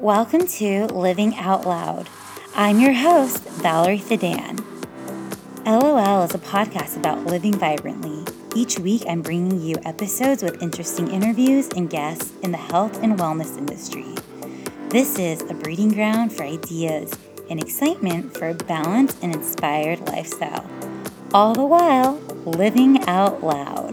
Welcome to Living Out Loud. I'm your host, Valerie Fidan. LOL is a podcast about living vibrantly. Each week, I'm bringing you episodes with interesting interviews and guests in the health and wellness industry. This is a breeding ground for ideas and excitement for a balanced and inspired lifestyle, all the while living out loud.